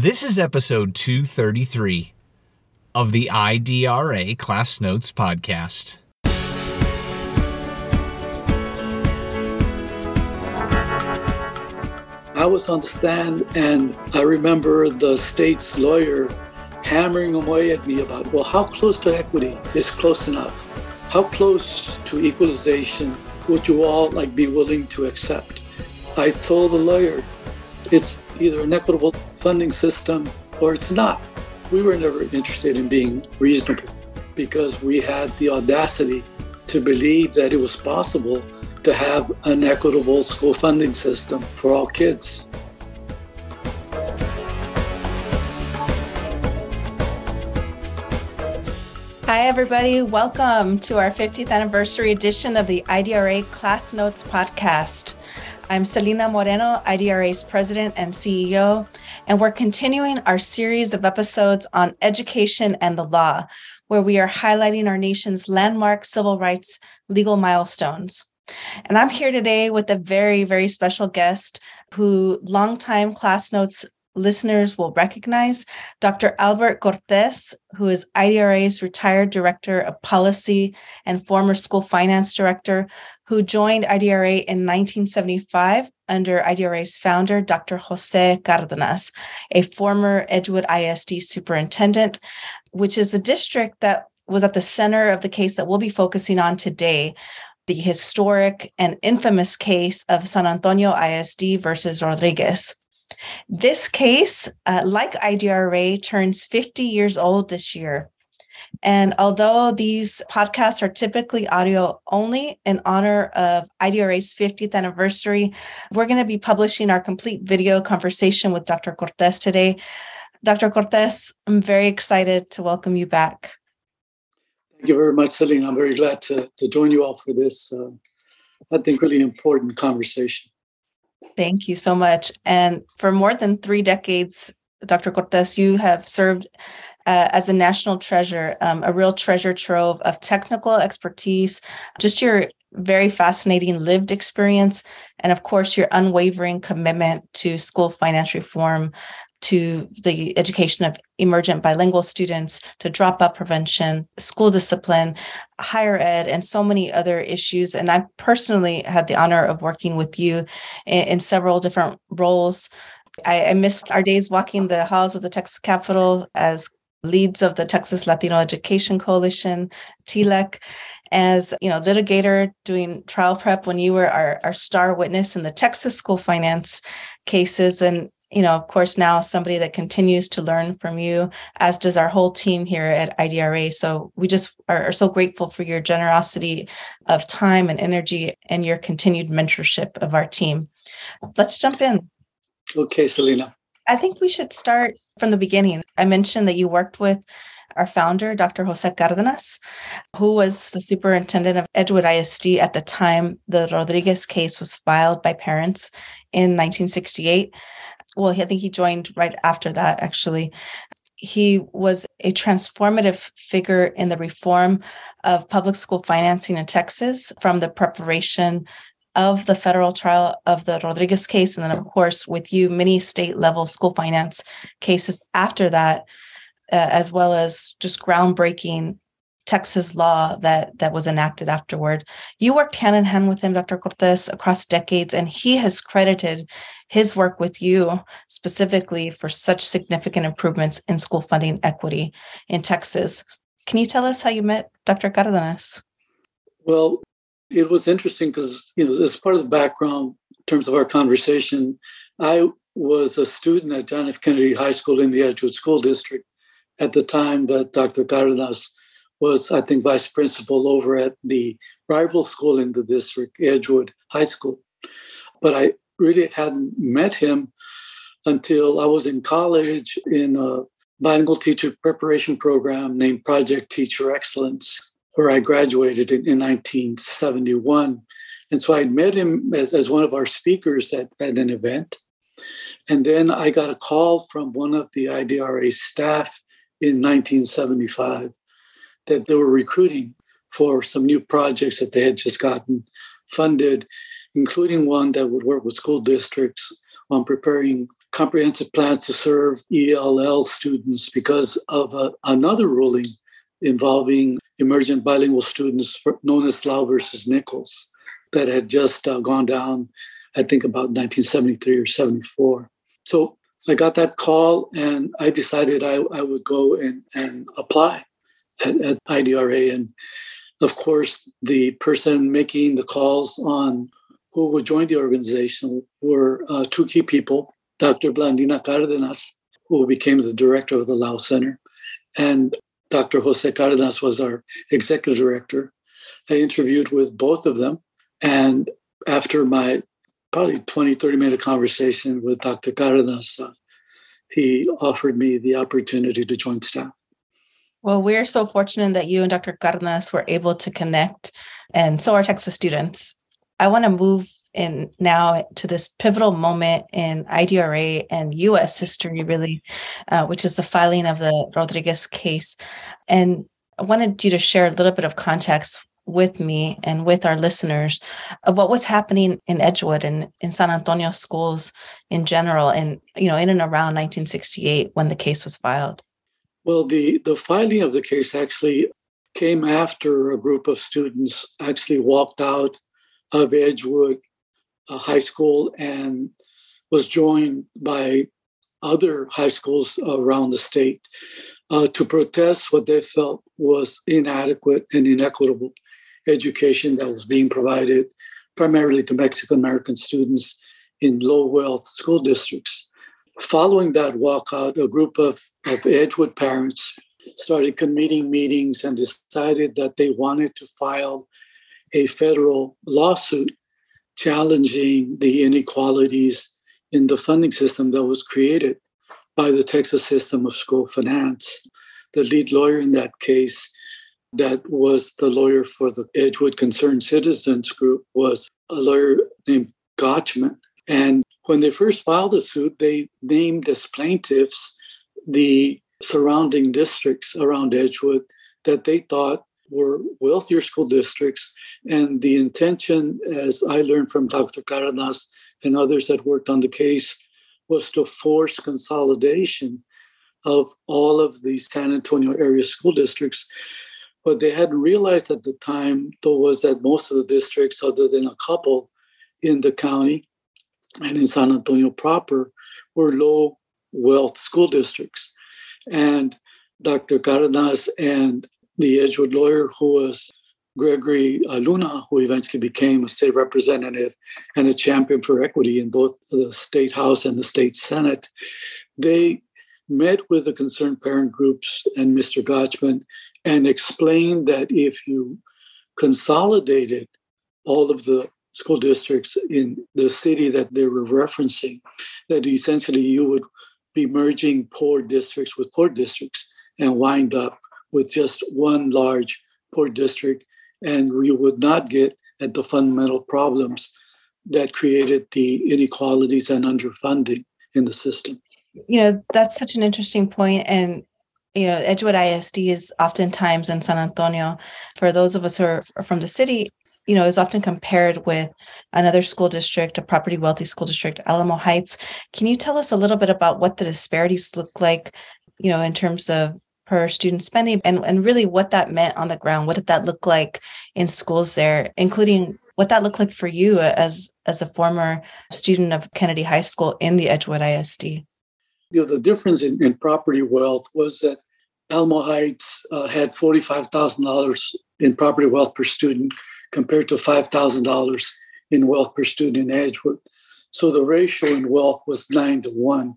This is episode 233 of the IDRA Class Notes Podcast. I was on the stand and I remember the state's lawyer hammering away at me about, well, how close to equity is close enough? How close to equalization would you all like be willing to accept? I told the lawyer, it's either an equitable funding system or it's not. We were never interested in being reasonable because we had the audacity to believe that it was possible to have an equitable school funding system for all kids. Hi, everybody. Welcome to our 50th anniversary edition of the IDRA Class Notes Podcast. I'm Celina Moreno, IDRA's president and CEO, and we're continuing our series of episodes on education and the law, where we are highlighting our nation's landmark civil rights legal milestones. And I'm here today with a very, very special guest who longtime class notes listeners will recognize Dr. Albert Cortez, who is IDRA's retired director of policy and former school finance director, who joined IDRA in 1975 under IDRA's founder, Dr. Jose Cardenas, a former Edgewood ISD superintendent, which is a district that was at the center of the case that we'll be focusing on today the historic and infamous case of San Antonio ISD versus Rodriguez. This case, uh, like IDRA, turns 50 years old this year. And although these podcasts are typically audio only in honor of IDRA's 50th anniversary, we're going to be publishing our complete video conversation with Dr. Cortez today. Dr. Cortez, I'm very excited to welcome you back. Thank you very much, Celine. I'm very glad to, to join you all for this, uh, I think, really important conversation. Thank you so much. And for more than three decades, Dr. Cortez, you have served uh, as a national treasure, um, a real treasure trove of technical expertise, just your very fascinating lived experience, and of course, your unwavering commitment to school finance reform, to the education of emergent bilingual students, to dropout prevention, school discipline, higher ed, and so many other issues. And I personally had the honor of working with you in, in several different roles. I, I miss our days walking the halls of the Texas Capitol as leads of the Texas Latino Education Coalition, TLEC, as you know, litigator doing trial prep when you were our, our star witness in the Texas school finance cases. And you know, of course, now somebody that continues to learn from you, as does our whole team here at IDRA. So we just are, are, so grateful for your generosity of time and energy and your continued mentorship of our team. Let's jump in. Okay, Celina. I think we should start from the beginning. I mentioned that you worked with our founder, Dr. Jose Cardenas, who was the superintendent of Edgewood ISD at the time the Rodriguez case was filed by parents in 1968 well, I think he joined right after that, actually. He was a transformative figure in the reform of public school financing in Texas from the preparation of the federal trial of the Rodriguez case. And then, of course, with you, many state level school finance cases after that, uh, as well as just groundbreaking Texas law that that was enacted afterward. You worked hand in hand with him, Dr. Cortez, across decades, and he has credited his work with you specifically for such significant improvements in school funding equity in Texas. Can you tell us how you met Dr. Cardenas? Well, it was interesting because, you know, as part of the background in terms of our conversation, I was a student at John F. Kennedy High School in the Edgewood School District at the time that Dr. Cardenas was, I think, vice principal over at the rival school in the district, Edgewood High School. But I really hadn't met him until I was in college in a bilingual teacher preparation program named Project Teacher Excellence, where I graduated in, in 1971. And so I met him as, as one of our speakers at, at an event. And then I got a call from one of the IDRA staff in 1975 that they were recruiting for some new projects that they had just gotten funded, including one that would work with school districts on preparing comprehensive plans to serve ELL students because of a, another ruling involving emergent bilingual students known as Lau versus Nichols that had just uh, gone down, I think about 1973 or 74. So I got that call and I decided I, I would go and, and apply at, at IDRA. And of course, the person making the calls on who would join the organization were uh, two key people Dr. Blandina Cardenas, who became the director of the Lau Center, and Dr. Jose Cardenas was our executive director. I interviewed with both of them. And after my probably 20, 30 minute conversation with Dr. Cardenas, uh, he offered me the opportunity to join staff. Well, we're so fortunate that you and Dr. Cardenas were able to connect, and so are Texas students. I want to move in now to this pivotal moment in IDRA and US history, really, uh, which is the filing of the Rodriguez case. And I wanted you to share a little bit of context with me and with our listeners of what was happening in Edgewood and in San Antonio schools in general and you know in and around 1968 when the case was filed. Well, the the filing of the case actually came after a group of students actually walked out of Edgewood uh, High School and was joined by other high schools around the state uh, to protest what they felt was inadequate and inequitable education that was being provided primarily to Mexican American students in low wealth school districts. Following that walkout, a group of, of Edgewood parents started convening meetings and decided that they wanted to file a federal lawsuit challenging the inequalities in the funding system that was created by the Texas system of school finance. The lead lawyer in that case, that was the lawyer for the Edgewood Concerned Citizens Group, was a lawyer named Gochman. And when they first filed the suit, they named as plaintiffs the surrounding districts around Edgewood that they thought were wealthier school districts. And the intention, as I learned from Dr. Cardenas and others that worked on the case, was to force consolidation of all of the San Antonio area school districts. What they hadn't realized at the time, though, was that most of the districts, other than a couple in the county and in San Antonio proper, were low wealth school districts. And Dr. Cardenas and the Edgewood lawyer who was Gregory Luna, who eventually became a state representative and a champion for equity in both the state house and the state senate, they met with the concerned parent groups and Mr. Gochman and explained that if you consolidated all of the school districts in the city that they were referencing, that essentially you would be merging poor districts with poor districts and wind up with just one large poor district, and we would not get at the fundamental problems that created the inequalities and underfunding in the system. You know, that's such an interesting point, and you know, Edgewood ISD is oftentimes in San Antonio. For those of us who are from the city, you know, is often compared with another school district, a property wealthy school district, Alamo Heights. Can you tell us a little bit about what the disparities look like, you know, in terms of per student spending and, and really what that meant on the ground. What did that look like in schools there, including what that looked like for you as as a former student of Kennedy High School in the Edgewood ISD? You know, the difference in, in property wealth was that Alamo Heights uh, had $45,000 in property wealth per student compared to $5,000 in wealth per student in Edgewood. So the ratio in wealth was nine to one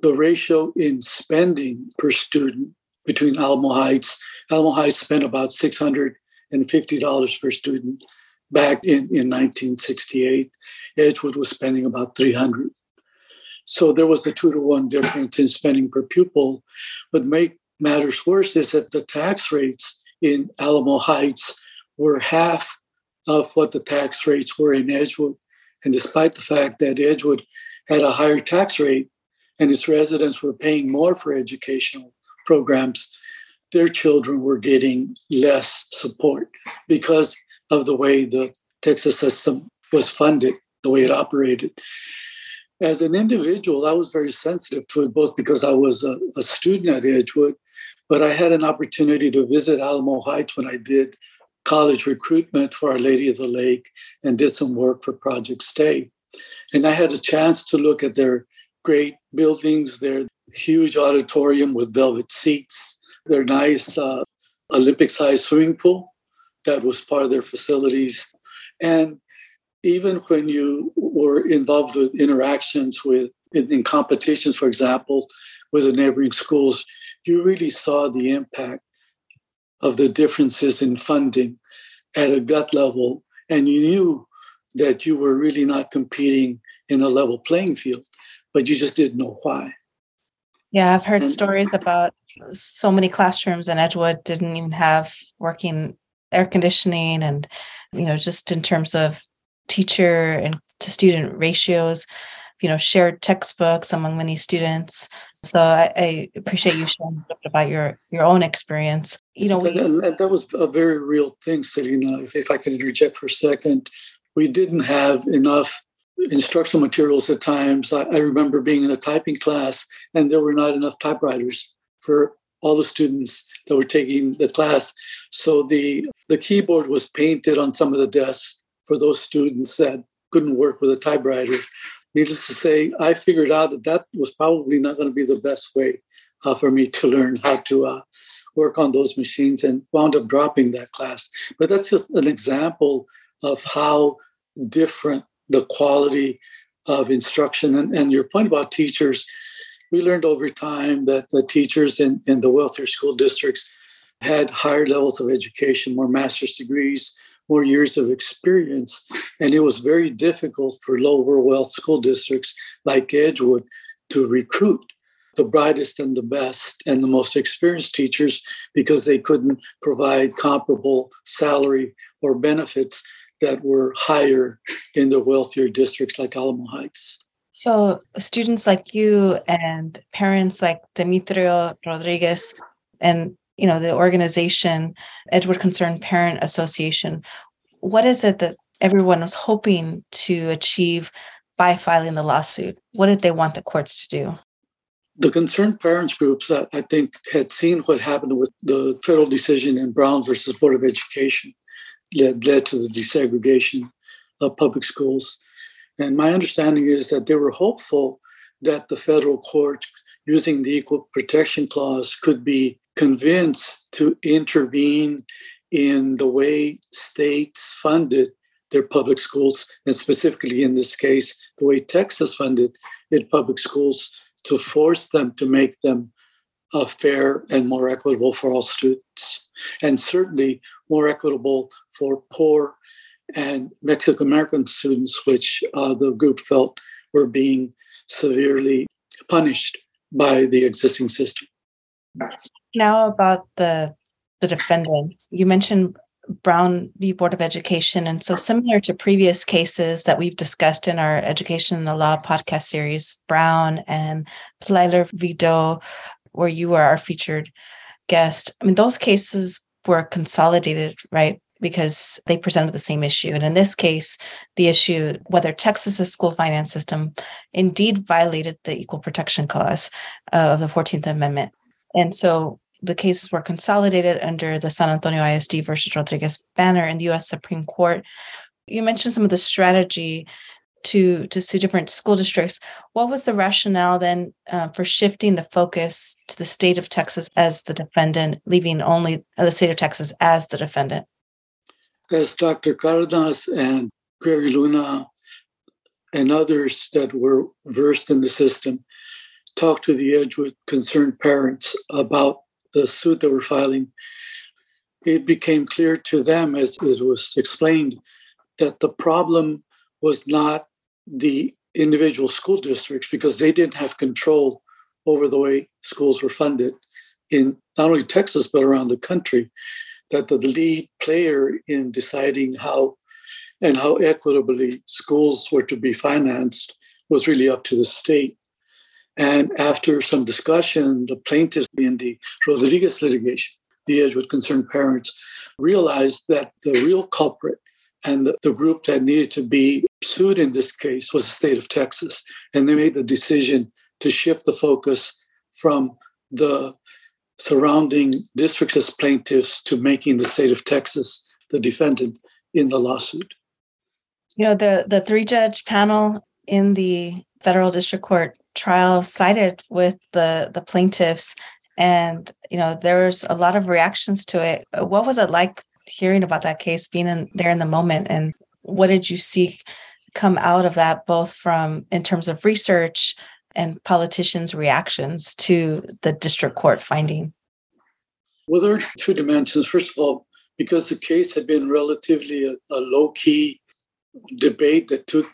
the ratio in spending per student between Alamo Heights. Alamo Heights spent about $650 per student back in, in 1968. Edgewood was spending about 300. So there was a two to one difference in spending per pupil. What make matters worse is that the tax rates in Alamo Heights were half of what the tax rates were in Edgewood. And despite the fact that Edgewood had a higher tax rate, and its residents were paying more for educational programs, their children were getting less support because of the way the Texas system was funded, the way it operated. as an individual, I was very sensitive to it, both because I was a, a student at Edgewood, but I had an opportunity to visit Alamo Heights when I did college recruitment for Our Lady of the Lake and did some work for Project Stay. And I had a chance to look at their great buildings, their huge auditorium with velvet seats, their nice uh, Olympic sized swimming pool that was part of their facilities. And even when you were involved with interactions with in, in competitions, for example, with the neighboring schools, you really saw the impact of the differences in funding at a gut level, and you knew that you were really not competing in a level playing field, but you just didn't know why. Yeah, I've heard and, stories about so many classrooms in Edgewood didn't even have working air conditioning and you know just in terms of teacher and to student ratios you know shared textbooks among many students so I, I appreciate you sharing about your your own experience. You know, we, and, and that was a very real thing, Celina. If, if I could interject for a second, we didn't have enough instructional materials at times. I, I remember being in a typing class, and there were not enough typewriters for all the students that were taking the class. So the the keyboard was painted on some of the desks for those students that couldn't work with a typewriter needless to say, I figured out that that was probably not going to be the best way uh, for me to learn how to uh, work on those machines and wound up dropping that class. But that's just an example of how different the quality of instruction and, and your point about teachers. We learned over time that the teachers in, in the wealthier school districts had higher levels of education, more master's degrees, more years of experience. And it was very difficult for lower wealth school districts like Edgewood to recruit the brightest and the best and the most experienced teachers because they couldn't provide comparable salary or benefits that were higher in the wealthier districts like Alamo Heights. So, students like you and parents like Demetrio Rodriguez and you know the organization edgewood concerned parent association what is it that everyone was hoping to achieve by filing the lawsuit? What did they want the courts to do? The concerned parents groups i think had seen what happened with the federal decision in brown versus board of education led, led to the desegregation of public schools. And my understanding is that they were hopeful that the federal court using the equal protection clause could be convinced to intervene in the way states funded their public schools, and specifically in this case, the way Texas funded its public schools to force them to make them uh, fair and more equitable for all students, and certainly more equitable for poor and Mexican American students, which uh, the group felt were being severely punished by the existing system. Now about the the defendants. You mentioned Brown v. Board of Education. And so, similar to previous cases that we've discussed in our Education in the Law podcast series, Brown and Plyler v. Doe, where you were our featured guest, I mean, those cases were consolidated, right? Because they presented the same issue. And in this case, the issue whether Texas's school finance system indeed violated the Equal Protection Clause of the 14th Amendment. And so the cases were consolidated under the San Antonio ISD versus Rodriguez banner in the U.S. Supreme Court. You mentioned some of the strategy to to sue different school districts. What was the rationale then uh, for shifting the focus to the state of Texas as the defendant, leaving only the state of Texas as the defendant? As Dr. Cardenas and Gregory Luna and others that were versed in the system talked to the Edgewood concerned parents about the suit they we're filing, it became clear to them, as it was explained, that the problem was not the individual school districts because they didn't have control over the way schools were funded in not only Texas but around the country. That the lead player in deciding how and how equitably schools were to be financed was really up to the state. And after some discussion, the plaintiffs in the Rodriguez litigation, the Edgewood concerned parents, realized that the real culprit And the, group that needed to be sued in this case was the state of Texas. And they made the decision to shift the focus from the surrounding districts as plaintiffs to making the state of Texas the defendant in the lawsuit. You know, the, the three judge panel in the federal district court trial sided with the, the plaintiffs. And, you know, there was a lot of reactions to it. What was it like hearing about that case, being in there in the moment? And what did you see come out of that, both from in terms of research and politicians' reactions to the district court finding? Well, there are two dimensions. First of all, because the case had been relatively a, a low key debate that took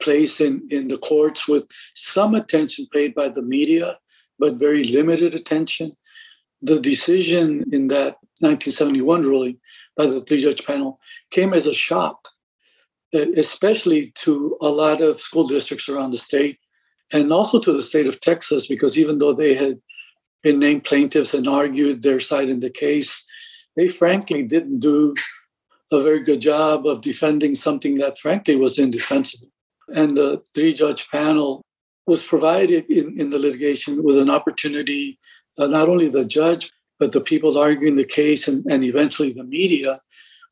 place in, in the courts with some attention paid by the media, but very limited attention. The decision in that 1971 ruling by the three judge panel came as a shock, especially to a lot of school districts around the state and also to the state of Texas, because even though they had been named plaintiffs and argued their side in the case, they frankly didn't do a very good job of defending something that frankly was indefensible. And the three judge panel was provided in, in the litigation with an opportunity, uh, not only the judge, but the people arguing the case and, and eventually the media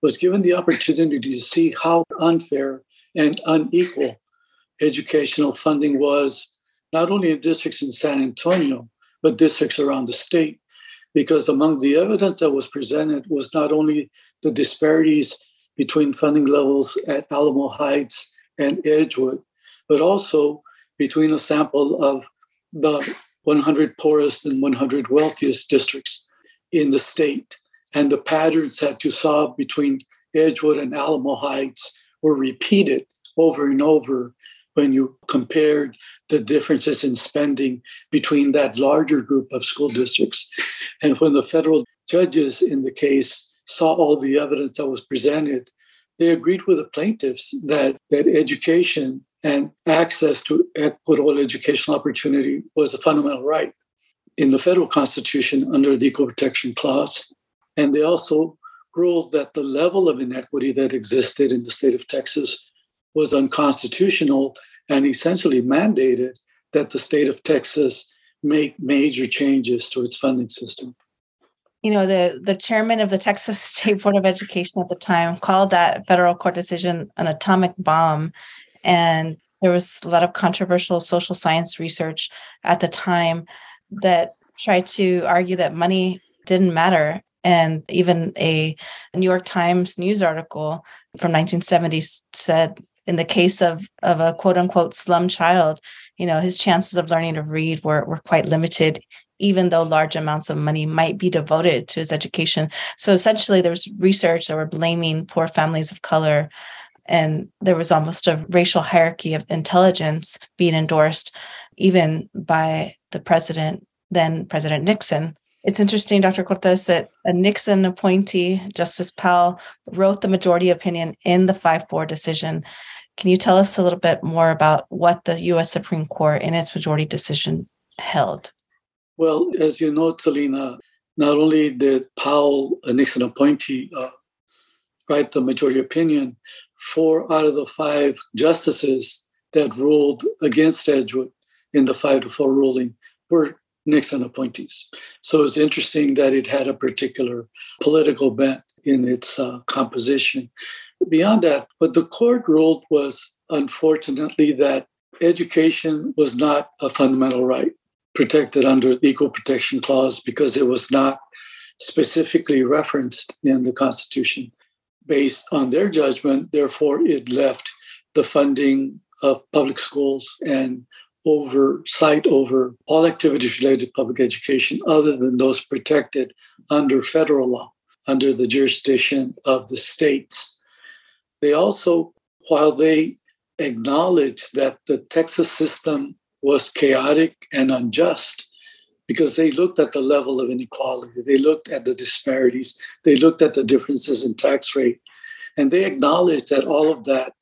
was given the opportunity to see how unfair and unequal educational funding was, not only in districts in San Antonio, but districts around the state. Because among the evidence that was presented was not only the disparities between funding levels at Alamo Heights and Edgewood, but also between a sample of the 100 poorest and 100 wealthiest districts in the state. And the patterns that you saw between Edgewood and Alamo Heights were repeated over and over when you compared the differences in spending between that larger group of school districts. And when the federal judges in the case saw all the evidence that was presented, they agreed with the plaintiffs that, that education and access to equitable educational opportunity was a fundamental right in the federal constitution under the Equal Protection Clause. And they also ruled that the level of inequity that existed in the state of Texas was unconstitutional and essentially mandated that the state of Texas make major changes to its funding system. You know, the, the chairman of the Texas State Board of Education at the time called that federal court decision an atomic bomb. And there was a lot of controversial social science research at the time that tried to argue that money didn't matter. And even a New York Times news article from 1970 said in the case of of a quote unquote slum child, you know, his chances of learning to read were were quite limited, even though large amounts of money might be devoted to his education. So essentially, there was research that were blaming poor families of color. And there was almost a racial hierarchy of intelligence being endorsed, even by the president, then President Nixon, it's interesting, Dr. Cortez, that a Nixon appointee, Justice Powell, wrote the majority opinion in the 5 4 decision. Can you tell us a little bit more about what the US Supreme Court in its majority decision held? Well, as you know, Celina, not only did Powell, a Nixon appointee, uh, write the majority opinion, four out of the five justices that ruled against Edgewood in the five to four ruling were Nixon appointees. So it's interesting that it had a particular political bent in its uh, composition. Beyond that, what the court ruled was unfortunately that education was not a fundamental right protected under the Equal Protection Clause because it was not specifically referenced in the Constitution. Based on their judgment, therefore, it left the funding of public schools and oversight over all activities related to public education other than those protected under federal law, under the jurisdiction of the states. They also, while they acknowledged that the Texas system was chaotic and unjust, because they looked at the level of inequality, they looked at the disparities, they looked at the differences in tax rate, and they acknowledged that all of that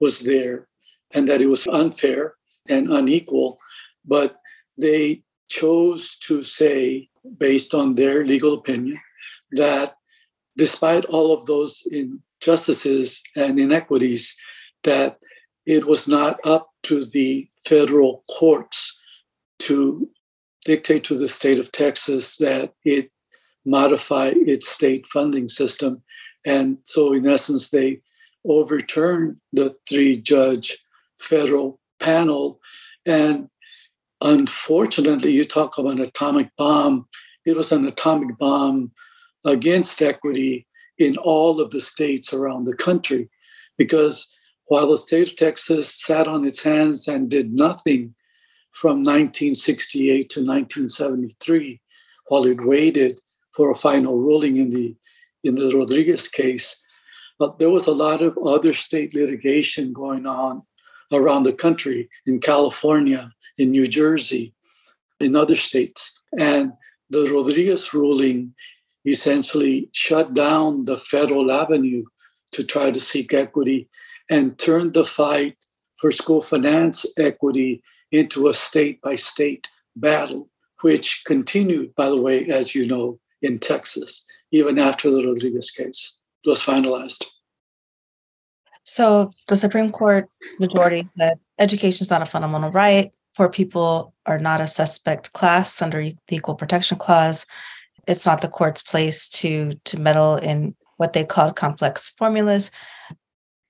was there and that it was unfair and unequal. But they chose to say, based on their legal opinion, that despite all of those injustices and inequities that it was not up to the federal courts to dictate to the state of Texas that it modify its state funding system. And so, in essence, they overturned the three judge federal panel. And unfortunately, you talk about an atomic bomb, it was an atomic bomb against equity in all of the states around the country. Because while the state of Texas sat on its hands and did nothing from 1968 to 1973, while it waited for a final ruling in the in the Rodriguez case, but there was a lot of other state litigation going on around the country in California, in New Jersey, in other states. And the Rodriguez ruling essentially shut down the federal avenue to try to seek equity and turned the fight for school finance equity into a state by state battle, which continued, by the way, as you know, in Texas, even after the Rodriguez case was finalized. So the Supreme Court majority said education is not a fundamental right. Poor people are not a suspect class under the Equal Protection Clause. It's not the court's place to to meddle in what they called complex formulas.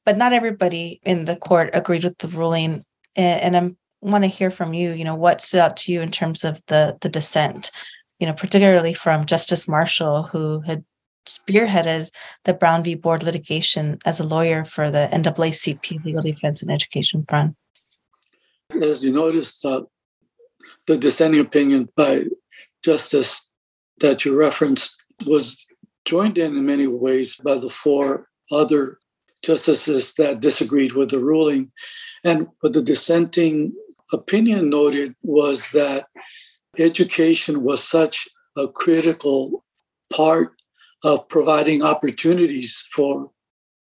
But not everybody in the court agreed with the ruling, and I want to hear from you. You know, what stood out to you in terms of the the dissent? You know, particularly from Justice Marshall, who had spearheaded the Brown v. Board litigation as a lawyer for the NAACP Legal Defense and Education Fund. As you noticed, uh, the dissenting opinion by Justice that you referenced was joined in in many ways by the four other justices that disagreed with the ruling. And what the dissenting opinion noted was that education was such a critical part of providing opportunities for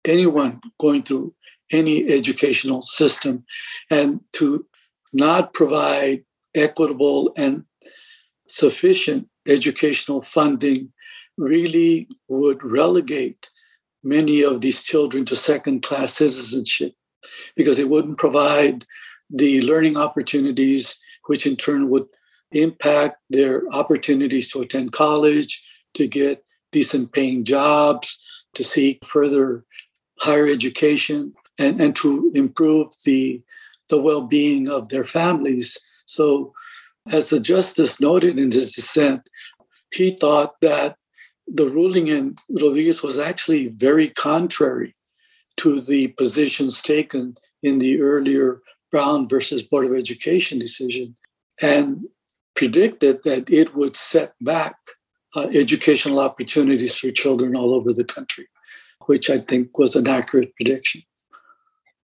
anyone going through any educational system and to not provide equitable and sufficient educational funding really would relegate many of these children to second class citizenship because it wouldn't provide the learning opportunities, which in turn would impact their opportunities to attend college, to get decent paying jobs, to seek further higher education, and, and to improve the, the well being of their families. So, as the justice noted in his dissent, he thought that the ruling in Rodriguez was actually very contrary to the positions taken in the earlier Brown versus Board of Education decision and predicted that it would set back uh, educational opportunities for children all over the country, which I think was an accurate prediction.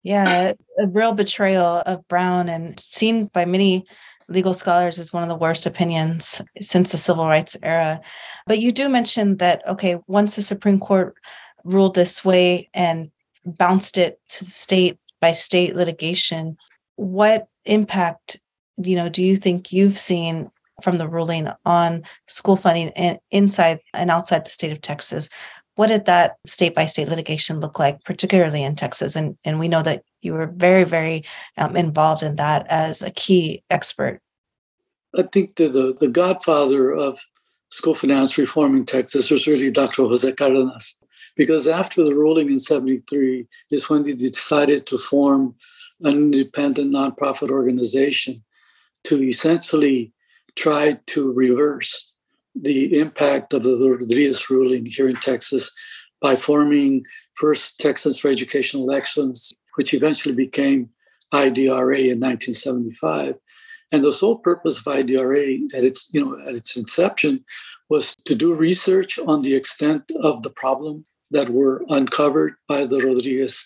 Yeah, a real betrayal of Brown and seen by many legal scholars as one of the worst opinions since the civil rights era. But you do mention that, okay, once the Supreme Court ruled this way and bounced it to the state by state litigation, what impact you know do you think you've seen from the ruling on school funding inside and outside the state of Texas. What did that state by state litigation look like, particularly in Texas? And, and we know that you were very, very um, involved in that as a key expert. I think the, the, the godfather of school finance reform in Texas was really Dr. Jose Cardenas, because after the ruling in 73 is when he decided to form an independent nonprofit organization to essentially tried to reverse the impact of the Rodriguez ruling here in Texas by forming first Texans for Educational Excellence, which eventually became IDRA in 1975. And the sole purpose of IDRA at its, you know, at its inception was to do research on the extent of the problem that were uncovered by the Rodriguez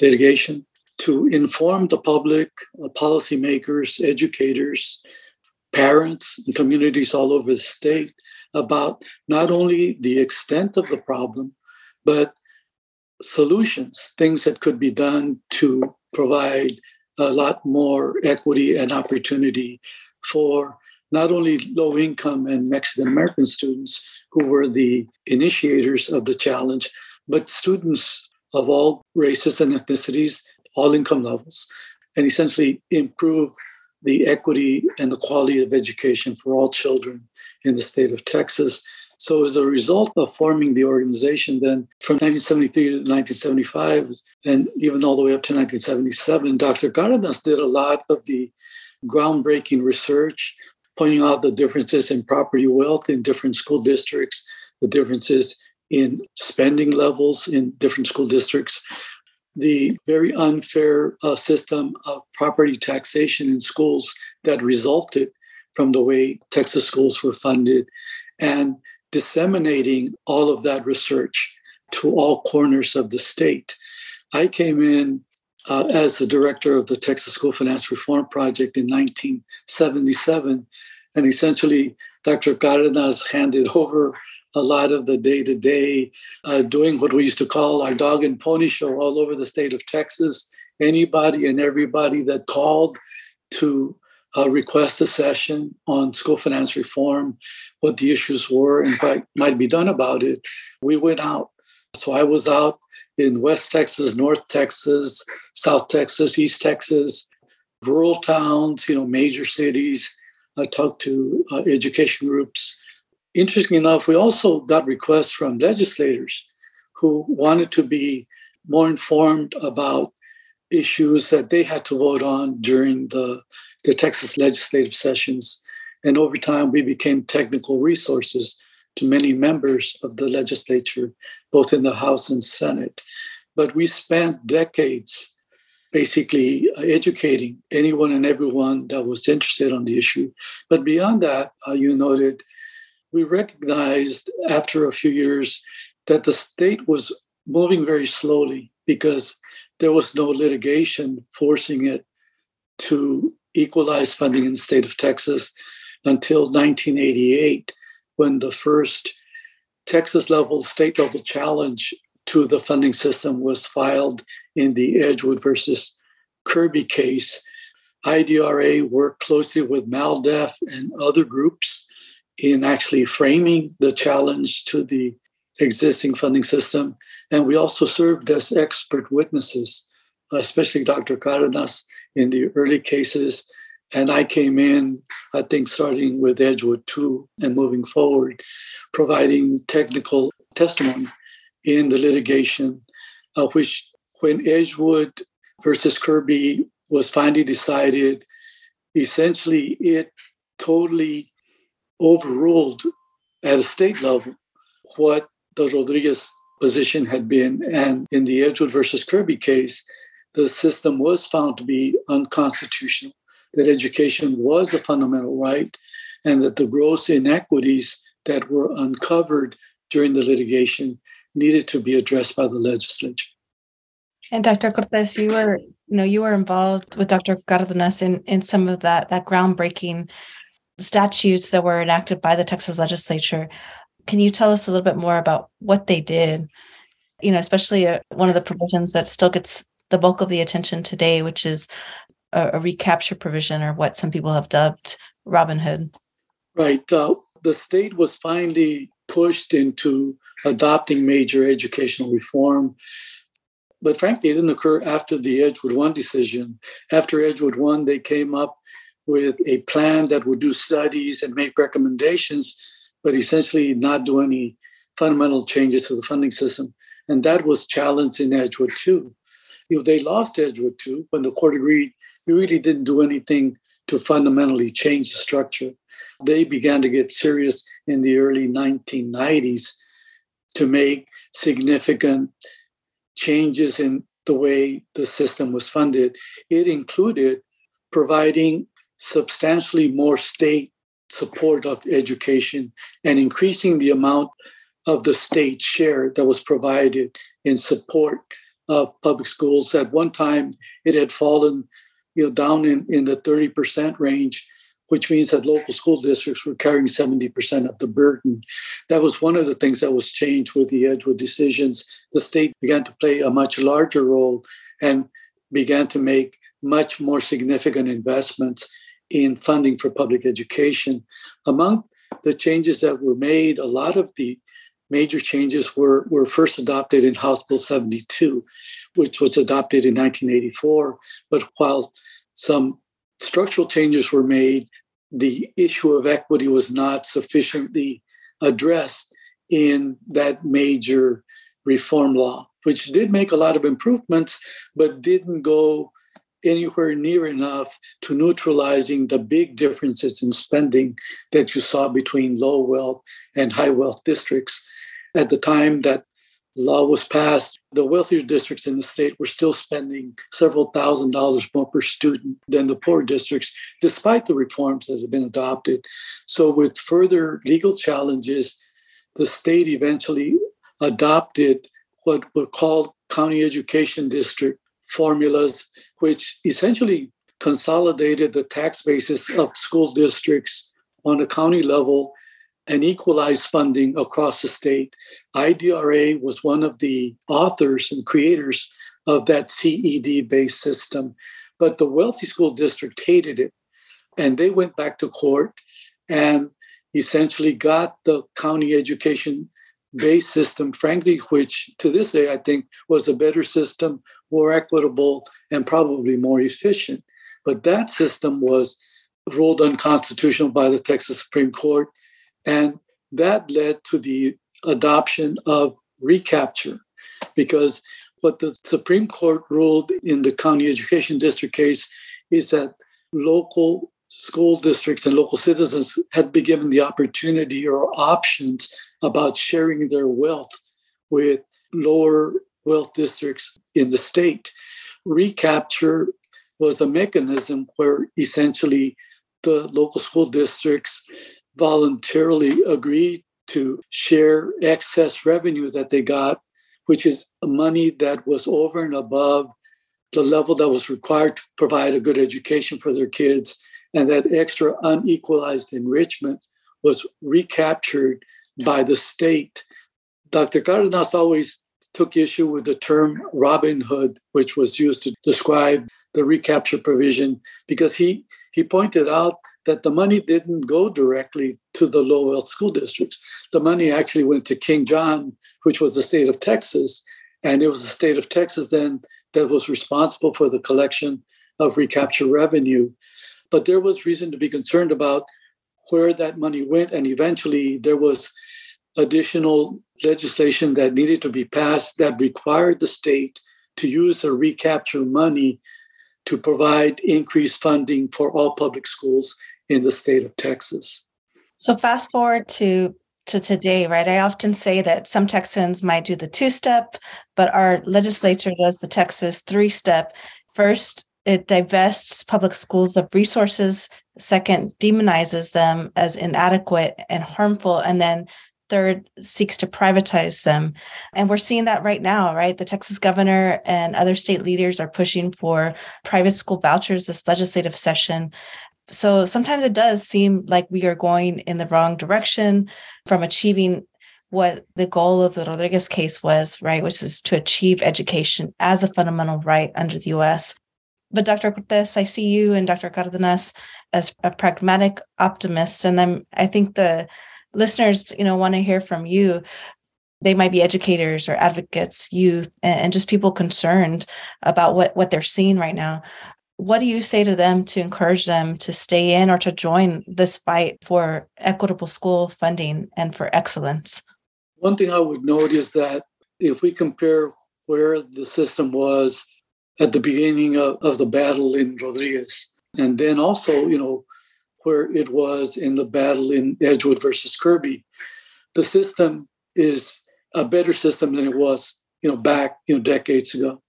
litigation, to inform the public, uh, policymakers, educators, parents and communities all over the state about not only the extent of the problem, but solutions, things that could be done to provide a lot more equity and opportunity for not only low income and Mexican American students who were the initiators of the challenge, but students of all races and ethnicities, all income levels, and essentially improve the equity and the quality of education for all children in the state of Texas. So, as a result of forming the organization, then from 1973 to 1975, and even all the way up to 1977, Dr. Cardenas did a lot of the groundbreaking research, pointing out the differences in property wealth in different school districts, the differences in spending levels in different school districts, the very unfair uh, system of property taxation in schools that resulted from the way Texas schools were funded, and disseminating all of that research to all corners of the state. I came in uh, as the director of the Texas School Finance Reform Project in 1977, and essentially Dr. Cardenas handed over a lot of the day to day doing what we used to call our dog and pony show all over the state of Texas. Anybody and everybody that called to uh, request a session on school finance reform, what the issues were, and what might be done about it, we went out. So I was out in West Texas, North Texas, South Texas, East Texas, rural towns, you know, major cities. I talked to uh, education groups interesting enough, we also got requests from legislators who wanted to be more informed about issues that they had to vote on during the, the Texas legislative sessions. And over time, we became technical resources to many members of the legislature, both in the House and Senate. But we spent decades basically educating anyone and everyone that was interested on the issue. But beyond that, uh, you noted we recognized after a few years that the state was moving very slowly because there was no litigation forcing it to equalize funding in the state of Texas until 1988, when the first Texas level, state level challenge to the funding system was filed in the Edgewood versus Kirby case. IDRA worked closely with MALDEF and other groups in actually framing the challenge to the existing funding system. And we also served as expert witnesses, especially Dr. Cardenas in the early cases. And I came in, I think, starting with Edgewood 2 and moving forward, providing technical testimony in the litigation, uh, which when Edgewood versus Kirby was finally decided, essentially it totally overruled at a state level what the Rodriguez position had been. And in the Edgewood versus Kirby case, the system was found to be unconstitutional, that education was a fundamental right, and that the gross inequities that were uncovered during the litigation needed to be addressed by the legislature. And Dr. Cortez, you were, you know, you were involved with Dr. Cardenas in, in some of that that groundbreaking statutes that were enacted by the Texas legislature. Can you tell us a little bit more about what they did? You know, especially uh, one of the provisions that still gets the bulk of the attention today, which is a, a recapture provision, or what some people have dubbed Robin Hood. Right. Uh, the state was finally pushed into adopting major educational reform. But frankly, it didn't occur after the Edgewood One decision. After Edgewood One, they came up with a plan that would do studies and make recommendations, but essentially not do any fundamental changes to the funding system. And that was challenged in Edgewood 2. You know, they lost Edgewood 2 when the court agreed we really didn't do anything to fundamentally change the structure. They began to get serious in the early 1990s to make significant changes in the way the system was funded. It included providing substantially more state support of education and increasing the amount of the state share that was provided in support of public schools. At one time, it had fallen you know, down in, in the 30% range, which means that local school districts were carrying 70% of the burden. That was one of the things that was changed with the Edgewood decisions. The state began to play a much larger role and began to make much more significant investments in funding for public education. Among the changes that were made, a lot of the major changes were, were first adopted in House Bill 72, which was adopted in 1984. But while some structural changes were made, the issue of equity was not sufficiently addressed in that major reform law, which did make a lot of improvements, but didn't go anywhere near enough to neutralizing the big differences in spending that you saw between low wealth and high wealth districts. At the time that law was passed, the wealthier districts in the state were still spending several thousand dollars more per student than the poor districts, despite the reforms that had been adopted. So, with further legal challenges, the state eventually adopted what were called county education district formulas, which essentially consolidated the tax basis of school districts on a county level and equalized funding across the state. IDRA was one of the authors and creators of that CED based system, but the wealthy school district hated it. And they went back to court and essentially got the county education based system, frankly, which to this day I think was a better system, more equitable, and probably more efficient. But that system was ruled unconstitutional by the Texas Supreme Court. And that led to the adoption of recapture, because what the Supreme Court ruled in the county education district case is that local school districts and local citizens had been given the opportunity or options about sharing their wealth with lower wealth districts in the state. Recapture was a mechanism where essentially the local school districts voluntarily agreed to share excess revenue that they got, which is money that was over and above the level that was required to provide a good education for their kids. And that extra unequalized enrichment was recaptured by the state. Dr. Cardenas always took issue with the term Robin Hood, which was used to describe the recapture provision, because he, he pointed out that the money didn't go directly to the low wealth school districts. The money actually went to King John, which was the state of Texas. And it was the state of Texas then that was responsible for the collection of recapture revenue. But there was reason to be concerned about where that money went. And eventually there was additional legislation that needed to be passed that required the state to use the recapture money to provide increased funding for all public schools in the state of Texas. So fast forward to to today, right? I often say that some Texans might do the two step, but our legislature does the Texas three step. First, it divests public schools of resources. Second, demonizes them as inadequate and harmful. And then third, seeks to privatize them. And we're seeing that right now, right? The Texas governor and other state leaders are pushing for private school vouchers this legislative session so sometimes it does seem like we are going in the wrong direction from achieving what the goal of the Rodriguez case was, right, which is to achieve education as a fundamental right under the US. But Dr. Cortez, I see you and Dr. Cardenas as a pragmatic optimist. And I'm I think the listeners, you know, want to hear from you. They might be educators or advocates, youth, and just people concerned about what what they're seeing right now what do you say to them to encourage them to stay in or to join this fight for equitable school funding and for excellence? One thing I would note is that if we compare where the system was at the beginning of, of the battle in Rodriguez, and then also, you know, where it was in the battle in Edgewood versus Kirby, the system is a better system than it was, you know, back, you know, decades ago.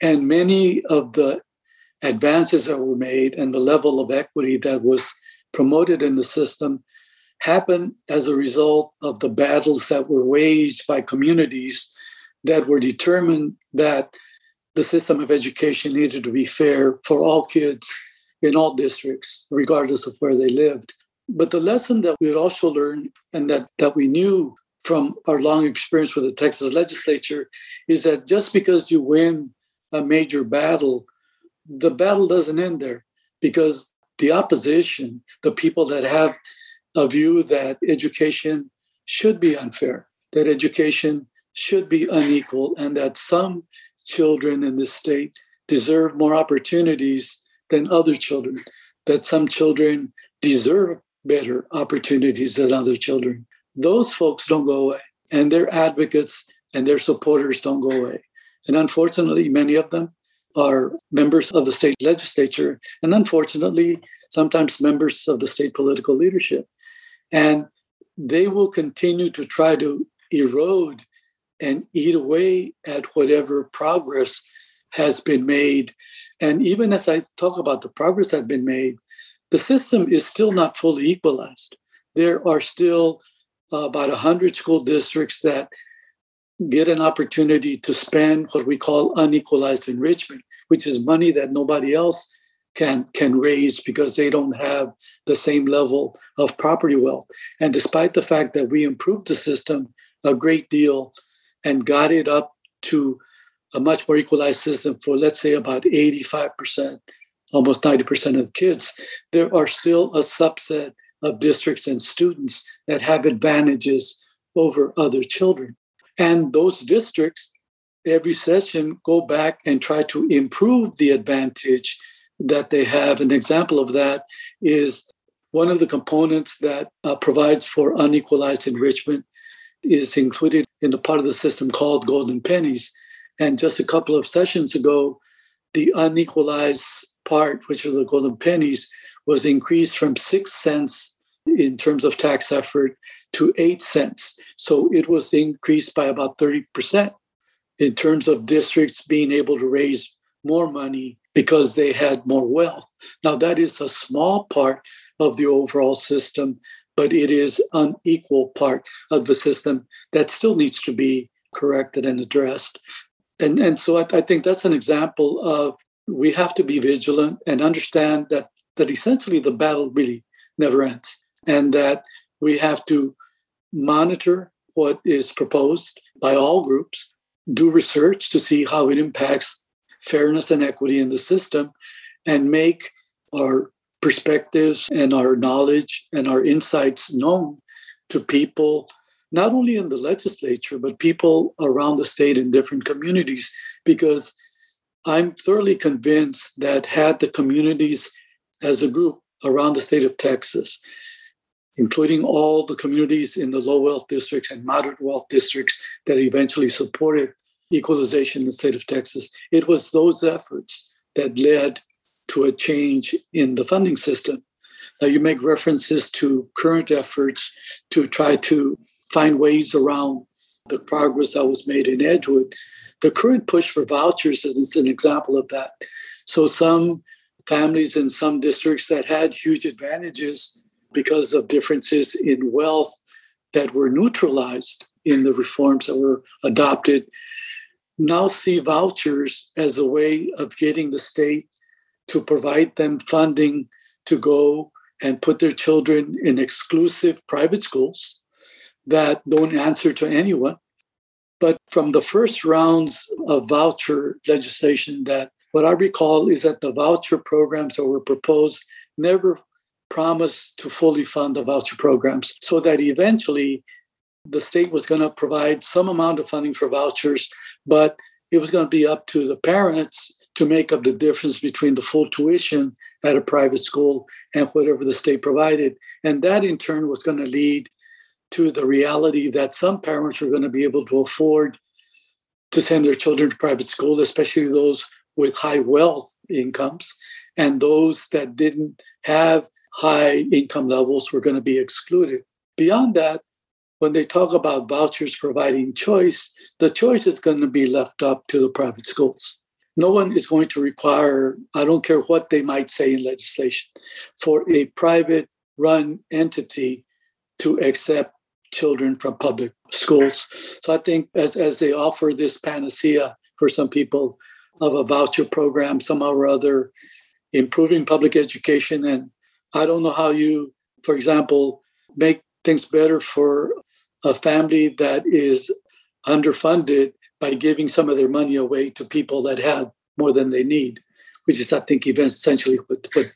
And many of the advances that were made and the level of equity that was promoted in the system happened as a result of the battles that were waged by communities that were determined that the system of education needed to be fair for all kids in all districts, regardless of where they lived. But the lesson that we also learned and that, that we knew from our long experience with the Texas legislature is that just because you win a major battle the battle doesn't end there because the opposition, the people that have a view that education should be unfair, that education should be unequal and that some children in this state deserve more opportunities than other children, that some children deserve better opportunities than other children. Those folks don't go away, and their advocates and their supporters don't go away. And unfortunately, many of them are members of the state legislature, and unfortunately, sometimes members of the state political leadership. And they will continue to try to erode and eat away at whatever progress has been made. And even as I talk about the progress that has been made, the system is still not fully equalized. There are still uh, about 100 school districts that get an opportunity to spend what we call unequalized enrichment, which is money that nobody else can can raise because they don't have the same level of property wealth. And despite the fact that we improved the system a great deal and got it up to a much more equalized system for let's say about 85%, almost 90% of kids, there are still a subset of districts and students that have advantages over other children. And those districts, every session, go back and try to improve the advantage that they have. An example of that is one of the components that uh, provides for unequalized enrichment is included in the part of the system called golden pennies. And just a couple of sessions ago, the unequalized part, which are the golden pennies, was increased from six cents in terms of tax effort to eight cents. So it was increased by about 30% in terms of districts being able to raise more money because they had more wealth. Now, that is a small part of the overall system, but it is an unequal part of the system that still needs to be corrected and addressed. And, and so I, I think that's an example of we have to be vigilant and understand that that essentially the battle really never ends and that we have to monitor what is proposed by all groups, do research to see how it impacts fairness and equity in the system, and make our perspectives and our knowledge and our insights known to people, not only in the legislature, but people around the state in different communities. Because I'm thoroughly convinced that had the communities as a group around the state of Texas including all the communities in the low wealth districts and moderate wealth districts that eventually supported equalization in the state of Texas. It was those efforts that led to a change in the funding system. Now, you make references to current efforts to try to find ways around the progress that was made in Edgewood. The current push for vouchers is an example of that. So, some families in some districts that had huge advantages because of differences in wealth that were neutralized in the reforms that were adopted now see vouchers as a way of getting the state to provide them funding to go and put their children in exclusive private schools that don't answer to anyone. But from the first rounds of voucher legislation, that what I recall is that the voucher programs that were proposed never promised to fully fund the voucher programs so that eventually the state was going to provide some amount of funding for vouchers, but it was going to be up to the parents to make up the difference between the full tuition at a private school and whatever the state provided. And that in turn was going to lead to the reality that some parents were going to be able to afford to send their children to private school, especially those with high wealth incomes, and those that didn't have high income levels were going to be excluded. Beyond that, when they talk about vouchers providing choice, the choice is going to be left up to the private schools. No one is going to require, I don't care what they might say in legislation, for a private run entity to accept children from public schools. So I think as, as they offer this panacea for some people of a voucher program, somehow or other, improving public education and I don't know how you, for example, make things better for a family that is underfunded by giving some of their money away to people that have more than they need, which is, I think, essentially what, what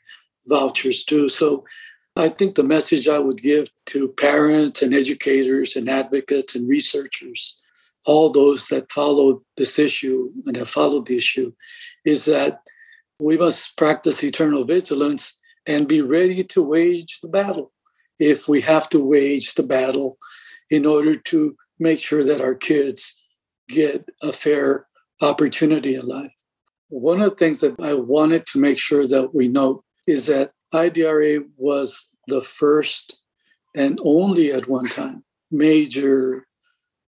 vouchers do. So I think the message I would give to parents and educators and advocates and researchers, all those that follow this issue and have followed the issue, is that we must practice eternal vigilance and be ready to wage the battle if we have to wage the battle in order to make sure that our kids get a fair opportunity in life. One of the things that I wanted to make sure that we note is that IDRA was the first and only at one time major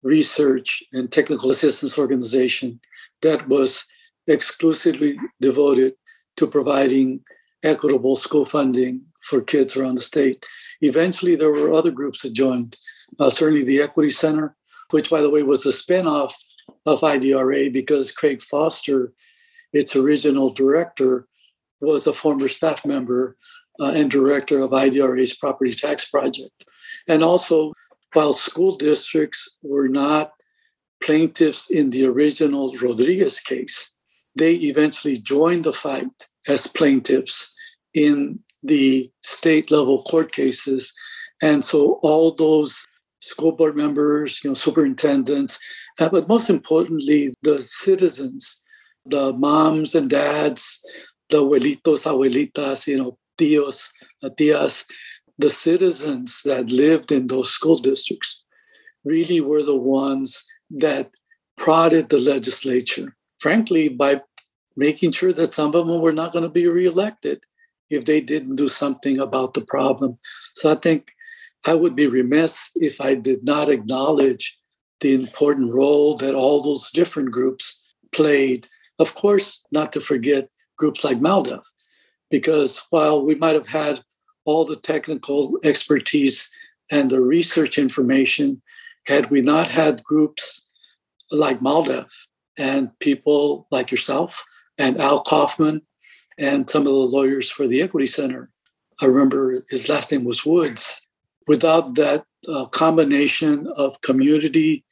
research and technical assistance organization that was exclusively devoted to providing equitable school funding for kids around the state. Eventually, there were other groups that joined, uh, certainly the Equity Center, which, by the way, was a spinoff of IDRA because Craig Foster, its original director, was a former staff member uh, and director of IDRA's property tax project. And also, while school districts were not plaintiffs in the original Rodriguez case, they eventually joined the fight as plaintiffs in the state level court cases. And so all those school board members, you know, superintendents, uh, but most importantly, the citizens, the moms and dads, the abuelitos, abuelitas, you know, tios, uh, tias, the citizens that lived in those school districts really were the ones that prodded the legislature, frankly, by making sure that some of them were not going to be reelected if they didn't do something about the problem. So I think I would be remiss if I did not acknowledge the important role that all those different groups played. Of course, not to forget groups like MALDEF, because while we might have had all the technical expertise and the research information, had we not had groups like MALDEF and people like yourself and Al Kauffman and some of the lawyers for the Equity Center. I remember his last name was Woods. Without that uh, combination of community,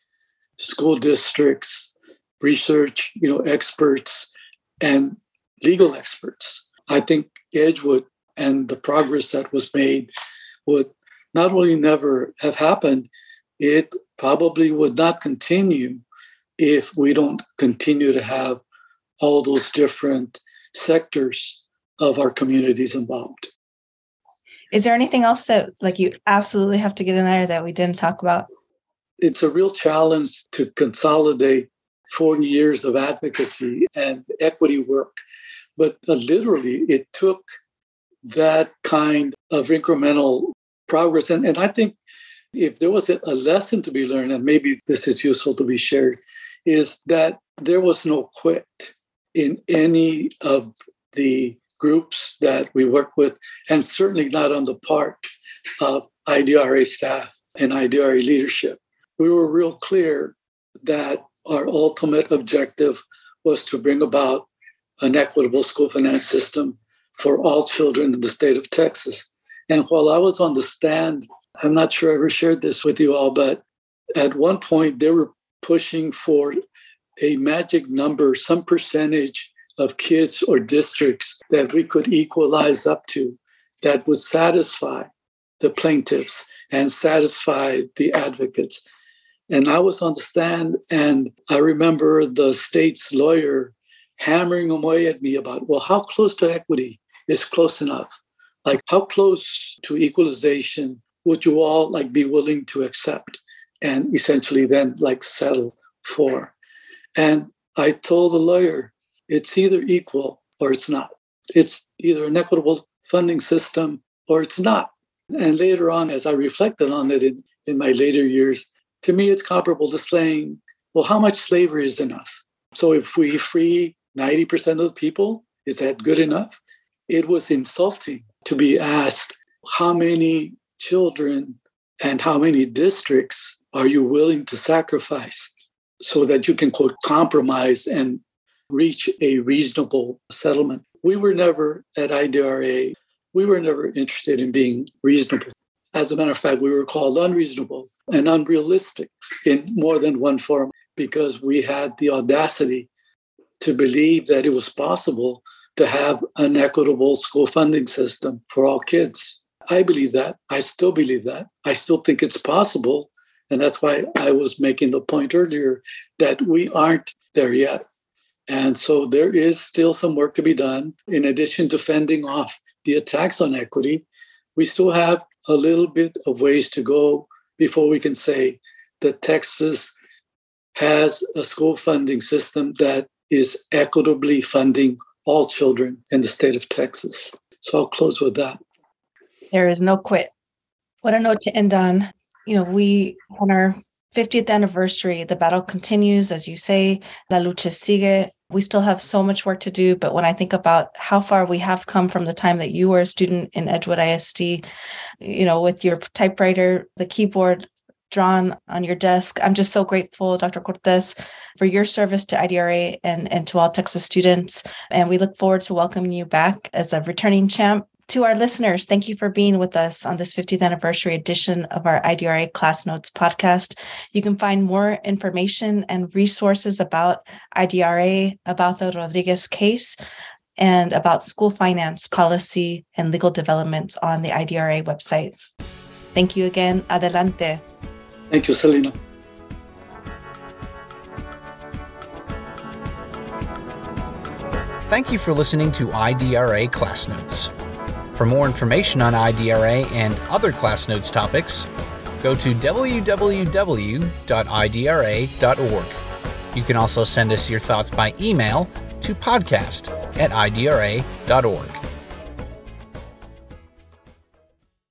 school districts, research, you know, experts, and legal experts, I think Edgewood and the progress that was made would not only never have happened, it probably would not continue if we don't continue to have all those different sectors of our communities involved. Is there anything else that like you absolutely have to get in there that we didn't talk about? It's a real challenge to consolidate 40 years of advocacy and equity work. But uh, literally, it took that kind of incremental progress. And, and I think if there was a, a lesson to be learned, and maybe this is useful to be shared, is that there was no quit in any of the groups that we work with, and certainly not on the part of IDRA staff and IDRA leadership. We were real clear that our ultimate objective was to bring about an equitable school finance system for all children in the state of Texas. And while I was on the stand, I'm not sure I ever shared this with you all, but at one point they were pushing for a magic number, some percentage of kids or districts that we could equalize up to that would satisfy the plaintiffs and satisfy the advocates. And I was on the stand, and I remember the state's lawyer hammering away at me about, well, how close to equity is close enough? Like, how close to equalization would you all like be willing to accept and essentially then like settle for? And I told the lawyer, it's either equal or it's not. It's either an equitable funding system or it's not. And later on, as I reflected on it in, in my later years, to me, it's comparable to saying, well, how much slavery is enough? So if we free 90% of the people, is that good enough? It was insulting to be asked, how many children and how many districts are you willing to sacrifice so that you can quote compromise and reach a reasonable settlement. We were never at IDRA, we were never interested in being reasonable. As a matter of fact, we were called unreasonable and unrealistic in more than one form because we had the audacity to believe that it was possible to have an equitable school funding system for all kids. I believe that. I still believe that. I still think it's possible. And that's why I was making the point earlier that we aren't there yet. And so there is still some work to be done. In addition to fending off the attacks on equity, we still have a little bit of ways to go before we can say that Texas has a school funding system that is equitably funding all children in the state of Texas. So I'll close with that. There is no quit. What a note to end on. You know, we on our 50th anniversary, the battle continues, as you say, La Lucha Sigue. We still have so much work to do, but when I think about how far we have come from the time that you were a student in Edgewood ISD, you know, with your typewriter, the keyboard drawn on your desk, I'm just so grateful, Dr. Cortez, for your service to IDRA and, and to all Texas students. And we look forward to welcoming you back as a returning champ to our listeners, thank you for being with us on this 50th anniversary edition of our IDRA Class Notes podcast. You can find more information and resources about IDRA, about the Rodriguez case, and about school finance policy and legal developments on the IDRA website. Thank you again. Adelante. Thank you, Celina. Thank you for listening to IDRA Class Notes. For more information on IDRA and other class notes topics, go to www.idra.org. You can also send us your thoughts by email to podcast at idra.org.